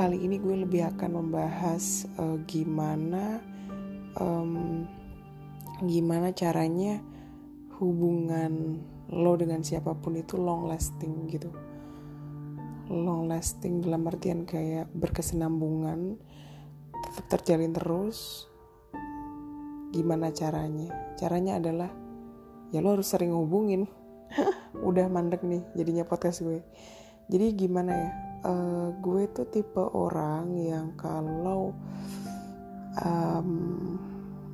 kali ini gue lebih akan membahas uh, gimana um, gimana caranya hubungan lo dengan siapa pun itu long lasting gitu. Long lasting dalam artian kayak berkesinambungan tetap terjalin terus gimana caranya? Caranya adalah ya lo harus sering hubungin. Udah mandek nih jadinya podcast gue. Jadi gimana ya uh, gue tuh tipe orang yang kalau um,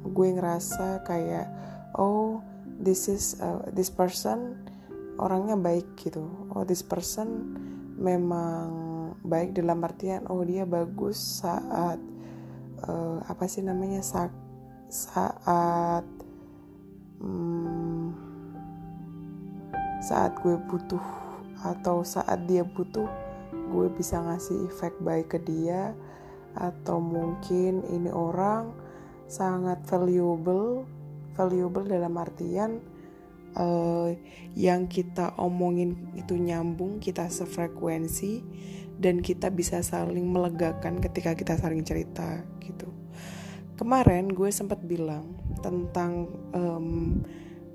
gue ngerasa kayak oh this is uh, this person orangnya baik gitu. Oh this person memang baik dalam artian oh dia bagus saat uh, apa sih namanya saat saat um, saat gue butuh atau saat dia butuh gue bisa ngasih efek baik ke dia atau mungkin ini orang sangat valuable valuable dalam artian uh, yang kita omongin itu nyambung kita sefrekuensi dan kita bisa saling melegakan ketika kita saling cerita gitu. Kemarin gue sempat bilang tentang um,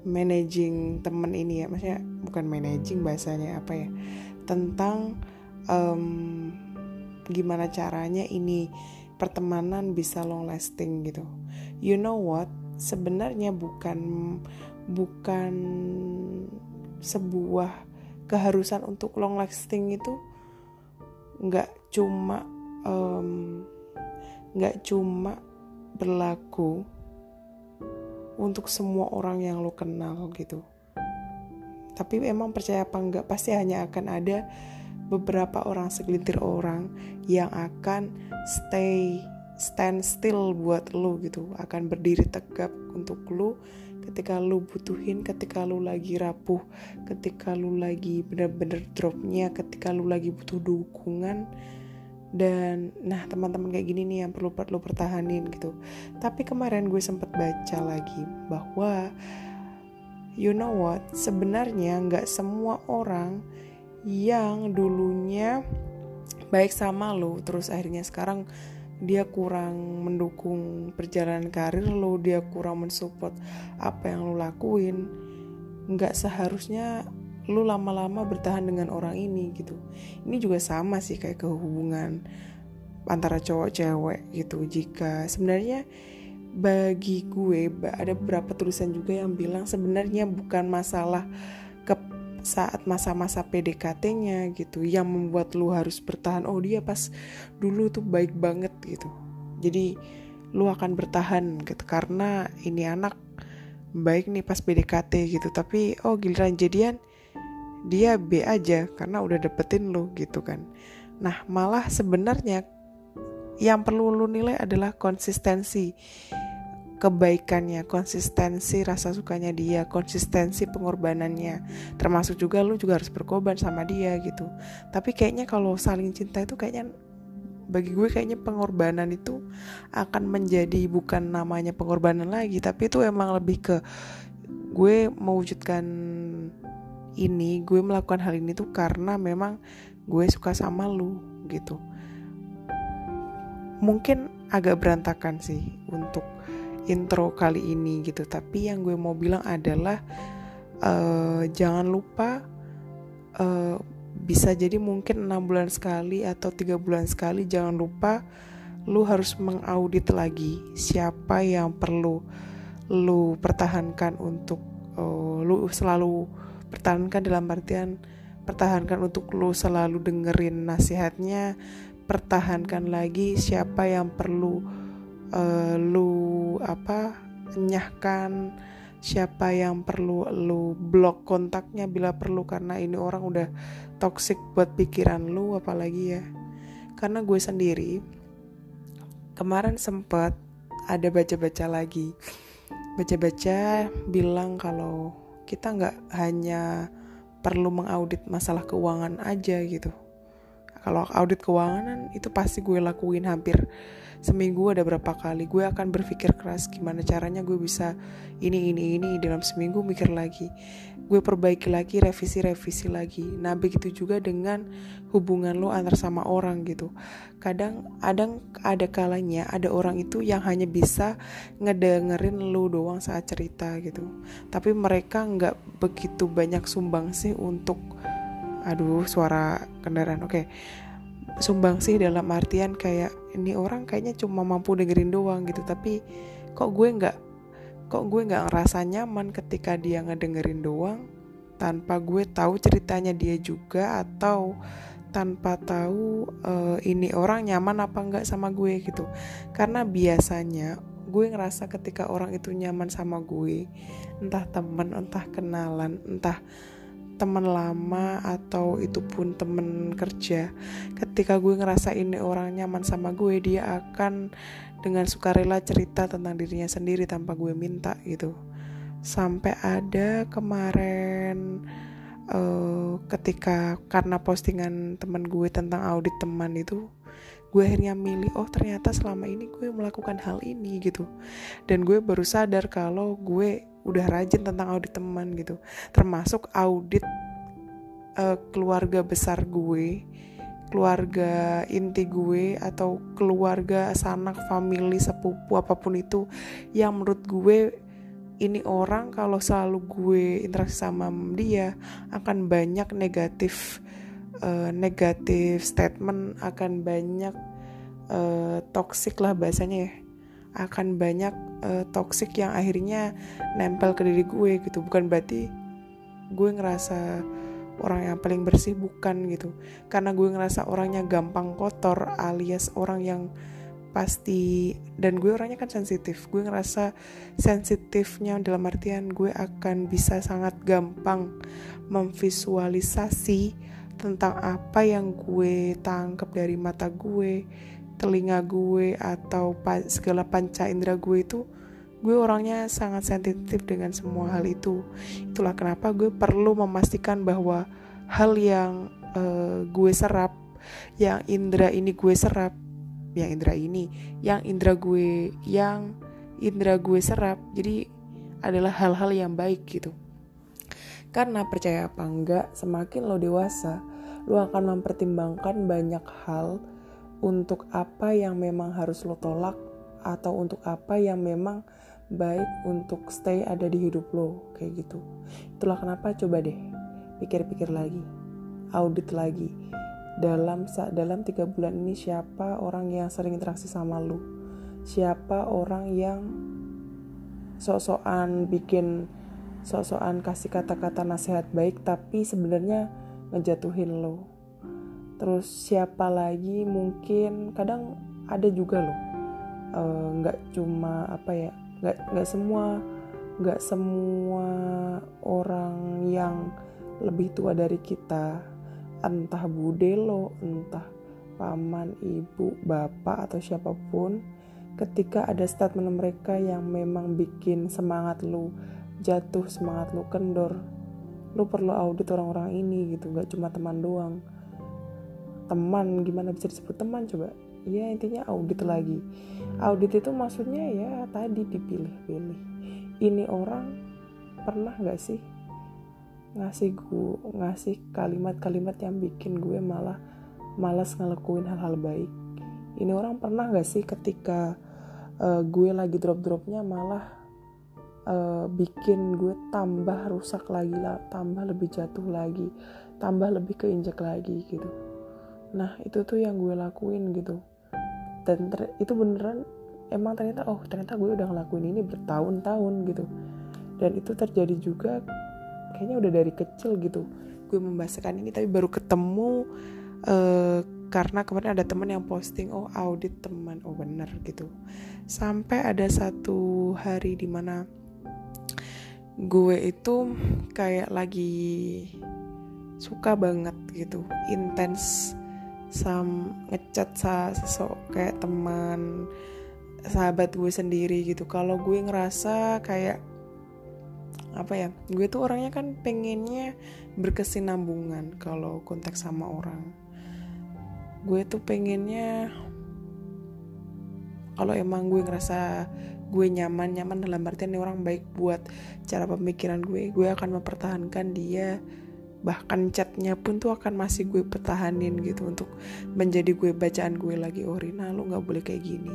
managing temen ini ya maksudnya bukan managing bahasanya apa ya tentang um, gimana caranya ini pertemanan bisa long lasting gitu. You know what? Sebenarnya bukan bukan sebuah keharusan untuk long lasting itu nggak cuma nggak um, cuma berlaku untuk semua orang yang lo kenal gitu. Tapi emang percaya apa enggak pasti hanya akan ada beberapa orang segelintir orang yang akan stay stand still buat lo gitu. Akan berdiri tegap untuk lo ketika lo butuhin ketika lo lagi rapuh ketika lo lagi bener-bener dropnya ketika lo lagi butuh dukungan. Dan nah teman-teman kayak gini nih yang perlu perlu pertahanin gitu. Tapi kemarin gue sempat baca lagi bahwa you know what sebenarnya nggak semua orang yang dulunya baik sama lo terus akhirnya sekarang dia kurang mendukung perjalanan karir lo dia kurang mensupport apa yang lo lakuin nggak seharusnya lo lama-lama bertahan dengan orang ini gitu. Ini juga sama sih kayak kehubungan antara cowok cewek gitu. Jika sebenarnya bagi gue ada beberapa tulisan juga yang bilang sebenarnya bukan masalah saat masa-masa PDKT-nya gitu yang membuat lu harus bertahan oh dia pas dulu tuh baik banget gitu. Jadi lu akan bertahan gitu karena ini anak baik nih pas PDKT gitu. Tapi oh giliran jadian dia B aja karena udah dapetin lu gitu kan. Nah malah sebenarnya yang perlu lu nilai adalah konsistensi kebaikannya, konsistensi rasa sukanya dia, konsistensi pengorbanannya. Termasuk juga lu juga harus berkorban sama dia gitu. Tapi kayaknya kalau saling cinta itu kayaknya bagi gue kayaknya pengorbanan itu akan menjadi bukan namanya pengorbanan lagi, tapi itu emang lebih ke gue mewujudkan ini, gue melakukan hal ini tuh karena memang gue suka sama lu gitu. Mungkin agak berantakan sih untuk intro kali ini gitu. Tapi yang gue mau bilang adalah uh, jangan lupa uh, bisa jadi mungkin enam bulan sekali atau tiga bulan sekali jangan lupa lu harus mengaudit lagi siapa yang perlu lu pertahankan untuk uh, lu selalu pertahankan dalam artian pertahankan untuk lu selalu dengerin nasihatnya pertahankan lagi siapa yang perlu uh, lu apa nyahkan siapa yang perlu lu blok kontaknya bila perlu karena ini orang udah toxic buat pikiran lu apalagi ya. Karena gue sendiri kemarin sempat ada baca-baca lagi. Baca-baca bilang kalau kita nggak hanya perlu mengaudit masalah keuangan aja gitu kalau audit keuangan itu pasti gue lakuin hampir seminggu ada berapa kali. Gue akan berpikir keras gimana caranya gue bisa ini ini ini dalam seminggu mikir lagi. Gue perbaiki lagi revisi-revisi lagi. Nah begitu juga dengan hubungan lo antar sama orang gitu. Kadang ada ada kalanya ada orang itu yang hanya bisa ngedengerin lo doang saat cerita gitu. Tapi mereka nggak begitu banyak sumbang sih untuk aduh suara kendaraan. Oke. Okay sumbang sih dalam artian kayak ini orang kayaknya cuma mampu dengerin doang gitu tapi kok gue nggak kok gue nggak ngerasa nyaman ketika dia ngedengerin doang tanpa gue tahu ceritanya dia juga atau tanpa tahu uh, ini orang nyaman apa enggak sama gue gitu. Karena biasanya gue ngerasa ketika orang itu nyaman sama gue entah temen entah kenalan entah teman lama atau itu pun teman kerja ketika gue ngerasa ini orang nyaman sama gue dia akan dengan sukarela cerita tentang dirinya sendiri tanpa gue minta gitu. Sampai ada kemarin uh, ketika karena postingan teman gue tentang audit teman itu gue akhirnya milih oh ternyata selama ini gue melakukan hal ini gitu. Dan gue baru sadar kalau gue udah rajin tentang audit teman gitu. Termasuk audit uh, keluarga besar gue keluarga inti gue atau keluarga sanak family sepupu apa pun itu yang menurut gue ini orang kalau selalu gue interaksi sama dia akan banyak negatif uh, negatif statement akan banyak uh, toxic lah bahasanya ya akan banyak uh, toxic yang akhirnya nempel ke diri gue gitu. Bukan berarti gue ngerasa orang yang paling bersih bukan gitu. Karena gue ngerasa orangnya gampang kotor alias orang yang pasti dan gue orangnya kan sensitif. Gue ngerasa sensitifnya dalam artian gue akan bisa sangat gampang memvisualisasi tentang apa yang gue tangkap dari mata gue telinga gue atau segala panca indera gue itu gue orangnya sangat sensitif dengan semua hal itu. Itulah kenapa gue perlu memastikan bahwa hal yang uh, gue serap yang indera ini gue serap yang indera ini yang indera gue yang indera gue serap jadi adalah hal-hal yang baik gitu. Karena percaya apa enggak semakin lo dewasa lo akan mempertimbangkan banyak hal untuk apa yang memang harus lo tolak atau untuk apa yang memang baik untuk stay ada di hidup lo kayak gitu. Itulah kenapa coba deh pikir-pikir lagi audit lagi. Dalam dalam tiga bulan ini siapa orang yang sering interaksi sama lo? Siapa orang yang sok-sokan bikin sok-sokan kasih kata-kata nasihat baik tapi sebenarnya ngejatuhin lo terus siapa lagi? Mungkin kadang ada juga loh. Eh, nggak uh, cuma apa ya nggak nggak semua nggak semua orang yang lebih tua dari kita. Entah bude lo entah paman ibu bapak atau siapa pun ketika ada statement mereka yang memang bikin semangat lu jatuh semangat lu kendor lu perlu audit orang-orang ini gitu. Nggak cuma teman doang teman gimana bisa disebut teman? Coba ya intinya audit lagi. Audit itu maksudnya ya tadi dipilih-pilih. Ini orang pernah nggak sih ngasih gue ngasih kalimat-kalimat yang bikin gue malah malas ngelakuin hal-hal baik? Ini orang pernah nggak sih ketika uh, gue lagi drop-dropnya malah uh, bikin gue tambah rusak lagi lah tambah lebih jatuh lagi tambah lebih keinjak lagi gitu nah itu tuh yang gue lakuin gitu. Dan itu beneran emang ternyata oh ternyata gue udah ngelakuin ini bertahun-tahun gitu. Dan itu terjadi juga kayaknya udah dari kecil gitu. Gue membahasakan ini tapi baru ketemu uh, karena kemarin ada teman yang posting oh audit teman. Oh bener gitu. Sampai ada satu hari di mana gue itu kayak lagi suka banget gitu intens sam ngecat sa sosok kayak teman sahabat gue sendiri gitu. Kalau gue ngerasa kayak apa ya gue tuh orangnya kan pengennya berkesinambungan kalau konteks sama orang. Gue tuh pengennya kalau emang gue ngerasa gue nyaman nyaman dalam artian ini orang baik buat cara pemikiran gue gue akan mempertahankan dia bahkan chatnya pun tuh akan masih gue pertahanin gitu untuk menjadi gue bacaan gue lagi oh Rina lu nggak boleh kayak gini.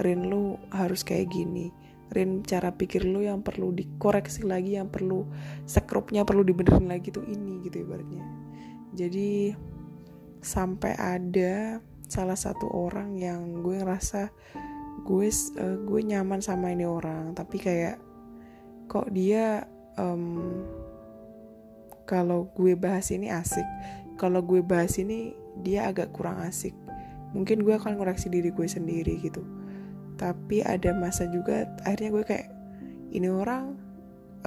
Rin lu harus kayak gini. Rin cara pikir lu yang perlu dikoreksi lagi yang perlu sekrupnya perlu dibenerin lagi tuh ini gitu ibaratnya. Jadi sampai ada salah satu orang yang gue ngerasa gue uh, gue nyaman sama ini orang tapi kayak kok dia um, kalau gue bahas ini asik. Kalau gue bahas ini dia agak kurang asik. Mungkin gue akan ngoreksi diri gue sendiri gitu. Tapi ada masa juga akhirnya gue kayak ini orang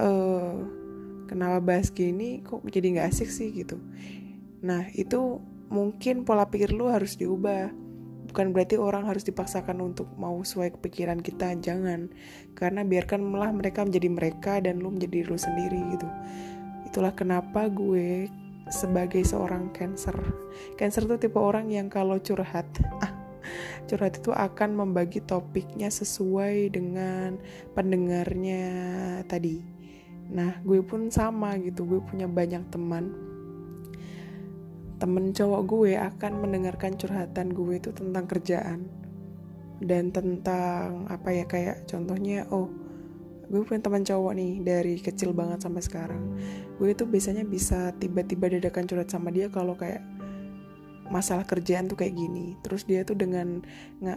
uh, kenapa bahas gini kok jadi nggak asik sih? gitu. Nah itu mungkin pola pikir lu harus diubah. Bukan berarti orang harus dipaksakan untuk mau sesuai kepikiran kita jangan. Karena biarkanlah mereka menjadi mereka dan lu menjadi lu sendiri gitu Itulah kenapa gue sebagai seorang cancer. Cancer itu tipe orang yang kalau curhat, ah, curhat itu akan membagi topiknya sesuai dengan pendengarnya tadi. Nah, gue pun sama gitu. Gue punya banyak teman. Temen cowok gue akan mendengarkan curhatan gue itu tentang kerjaan dan tentang apa ya kayak contohnya oh gue punya teman cowok nih dari kecil banget sampai sekarang gue itu biasanya bisa tiba-tiba dadakan curhat sama dia kalau kayak masalah kerjaan tuh kayak gini. Terus dia tuh dengan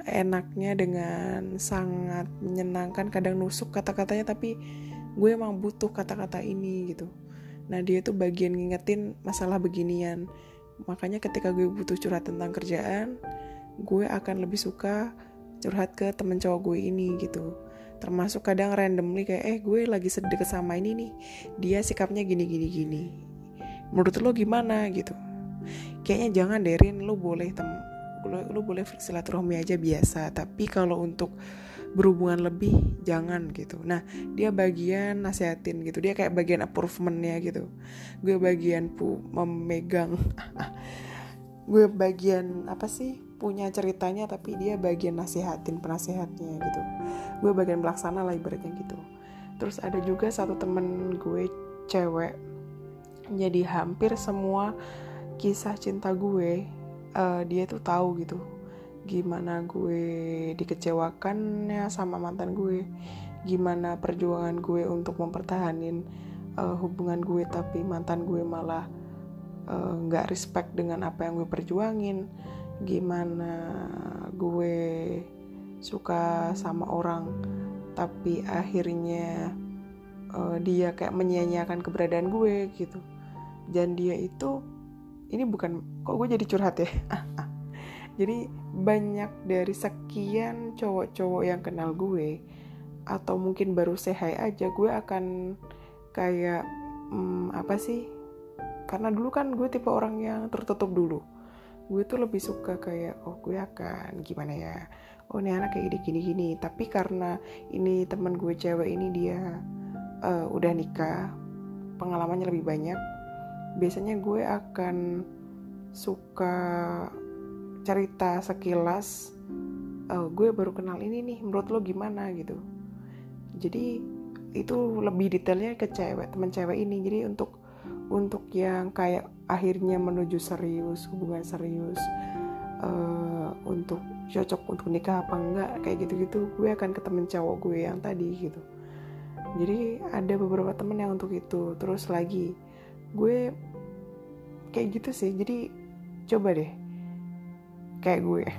enaknya dengan sangat menyenangkan kadang nusuk kata-katanya tapi gue emang butuh kata-kata ini gitu. Nah dia tuh bagian ngingetin masalah beginian. Makanya ketika gue butuh curhat tentang kerjaan gue akan lebih suka curhat ke temen cowok gue ini gitu termasuk kadang randomly kayak eh gue lagi sedih sama ini nih dia sikapnya gini gini gini. Menurut lo gimana? Gitu. Kayaknya jangan derin lo boleh tem lo, lo boleh silaturahmi aja biasa tapi kalau untuk berhubungan lebih jangan gitu. Nah dia bagian nasihatin gitu. Dia kayak bagian approvementnya gitu. Gue bagian pu memegang gue bagian apa sih punya ceritanya tapi dia bagian nasihatin penasehatnya gitu. Gue bagian pelaksana lah ibaratnya gitu. Terus ada juga satu temen gue cewek. Jadi hampir semua kisah cinta gue uh, dia tuh tahu gitu gimana gue dikecewakannya sama mantan gue gimana perjuangan gue untuk mempertahanin uh, hubungan gue tapi mantan gue malah eh, nggak uh, respect dengan apa yang gue perjuangin gimana gue suka sama orang tapi akhirnya uh, dia kayak menyia-nyiakan keberadaan gue gitu. Dan dia itu ini bukan kok gue jadi curhat ya? Jadi banyak dari sekian cowok-cowok yang kenal gue atau mungkin baru sehai aja gue akan kayak hmm, apa sih? Karena dulu kan gue tipe orang yang tertutup dulu gue tuh lebih suka kayak oh gue akan gimana ya? Oh ini anak kayak gini gini gini tapi karena ini teman gue cewek ini dia uh, udah nikah pengalamannya lebih banyak biasanya gue akan suka cerita sekilas uh, gue baru kenal ini nih menurut lo gimana? gitu. Jadi itu lebih detailnya ke cewek teman cewek ini. Jadi untuk untuk yang kayak akhirnya menuju serius hubungan serius uh, untuk cocok untuk nikah apa enggak kayak gitu-gitu gue akan ke temen cowok gue yang tadi gitu. Jadi ada beberapa temen yang untuk itu. Terus lagi gue kayak gitu sih. Jadi coba deh. Kayak gue.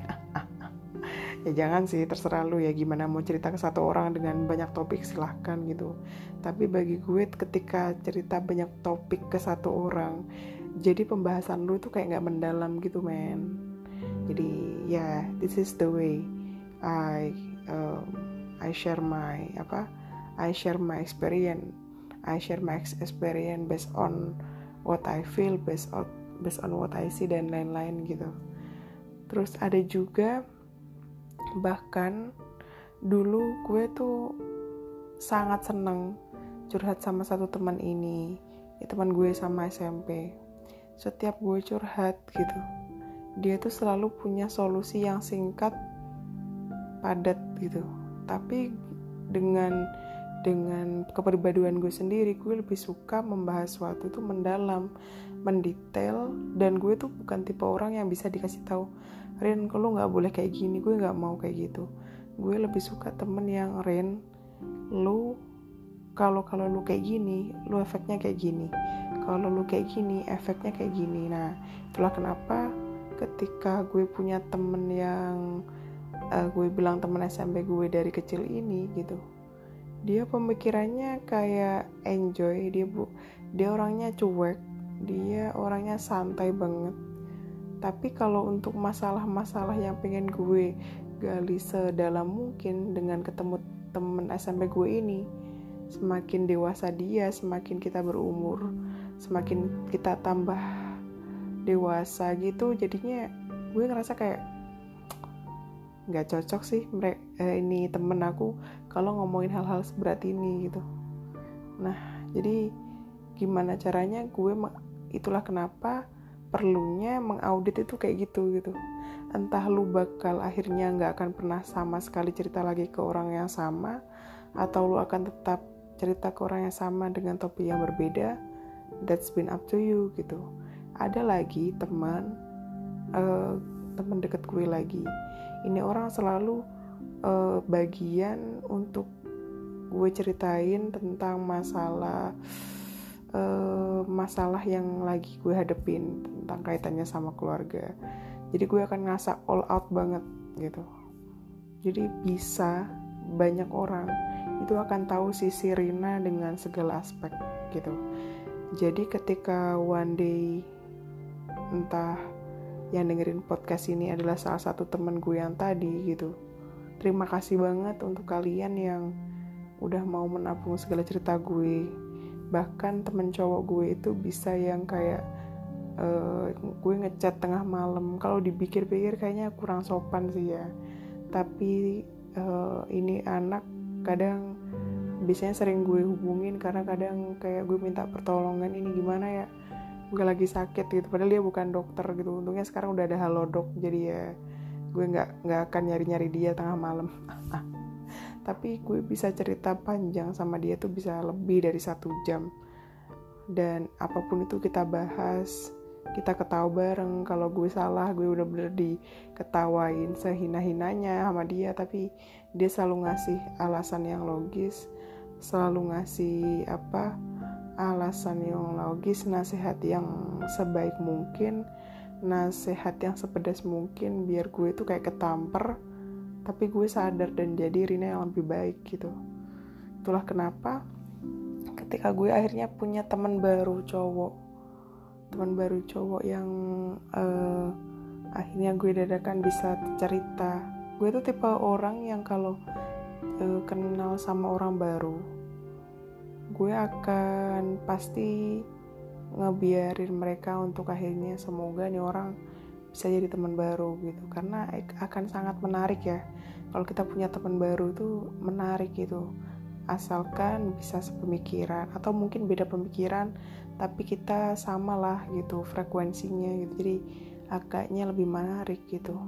Ya jangan sih terserah lu ya gimana mau cerita ke satu orang dengan banyak topik silahkan gitu. Tapi bagi gue ketika cerita banyak topik ke satu orang jadi pembahasan lu tuh kayak nggak mendalam gitu men. Jadi ya yeah, this is the way I um, I share my apa I share my experience. I share my experience based on what I feel based on based on what I see dan lain-lain gitu. Terus ada juga bahkan dulu gue tuh sangat seneng curhat sama satu teman ini ya, teman gue sama SMP setiap gue curhat gitu. Dia tuh selalu punya solusi yang singkat padat gitu. Tapi dengan dengan kepribadian gue sendiri gue lebih suka membahas sesuatu itu mendalam mendetail dan gue tuh bukan tipe orang yang bisa dikasih tahu Ren kalau nggak boleh kayak gini? Gue nggak mau kayak gitu. Gue lebih suka temen yang Ren lu kalau kalau lu kayak gini lu efeknya kayak gini. Kalau lu kayak gini efeknya kayak gini. Nah itulah kenapa ketika gue punya temen yang uh, gue bilang temen SMP gue dari kecil ini gitu dia pemikirannya kayak enjoy. Dia bu dia orangnya cuek. Dia orangnya santai banget. Tapi kalau untuk masalah-masalah yang pengen gue gali sedalam mungkin dengan ketemu temen SMP gue ini semakin dewasa dia semakin kita berumur. Semakin kita tambah dewasa gitu jadinya gue ngerasa kayak nggak cocok sih mereka eh, ini temen aku kalau ngomongin hal-hal seberat ini gitu. Nah jadi gimana caranya gue itulah kenapa perlunya mengaudit itu kayak gitu gitu. Entah lu bakal akhirnya nggak akan pernah sama sekali cerita lagi ke orang yang sama atau lu akan tetap cerita ke orang yang sama dengan topik yang berbeda that's been up to you gitu. Ada lagi teman uh, teman deket gue lagi. Ini orang selalu uh, bagian untuk gue ceritain tentang masalah uh, masalah yang lagi gue hadepin tentang kaitannya sama keluarga. Jadi gue akan ngasah all out banget gitu. Jadi bisa banyak orang itu akan tahu sisi Rina dengan segala aspek gitu. Jadi ketika one day entah yang dengerin podcast ini adalah salah satu temen gue yang tadi gitu. Terima kasih banget untuk kalian yang udah mau menampung segala cerita gue. Bahkan temen cowok gue itu bisa yang kayak uh, gue ngechat tengah malam. Kalau dipikir-pikir kayaknya kurang sopan sih ya. Tapi uh, ini anak kadang biasanya sering gue hubungin karena kadang kayak gue minta pertolongan ini gimana ya gue lagi sakit gitu. Padahal dia bukan dokter gitu. Untungnya sekarang udah ada halodoc jadi ya gue nggak nggak akan nyari nyari dia tengah malam. Tapi gue bisa cerita panjang sama dia tuh bisa lebih dari satu jam. Dan apa pun itu kita bahas kita ketawa bareng. Kalau gue salah gue udah bener diketawain sehina-hinanya sama dia. Tapi dia selalu ngasih alasan yang logis selalu ngasih apa alasan yang logis nasihat yang sebaik mungkin nasihat yang sepedas mungkin biar gue tuh kayak ketamper. Tapi gue sadar dan jadi Rina yang lebih baik gitu. Itulah kenapa ketika gue akhirnya punya teman baru cowok teman baru cowok yang uh, akhirnya gue dadakan bisa cerita. Gue tuh tipe orang yang kalau uh, kenal sama orang baru gue akan pasti ngebiarin mereka untuk akhirnya semoga nih orang bisa jadi teman baru gitu. Karena akan sangat menarik ya kalau kita punya teman baru itu menarik gitu asalkan bisa sepemikiran atau mungkin beda pemikiran tapi kita sama lah gitu frekuensinya gitu. Jadi agaknya lebih menarik gitu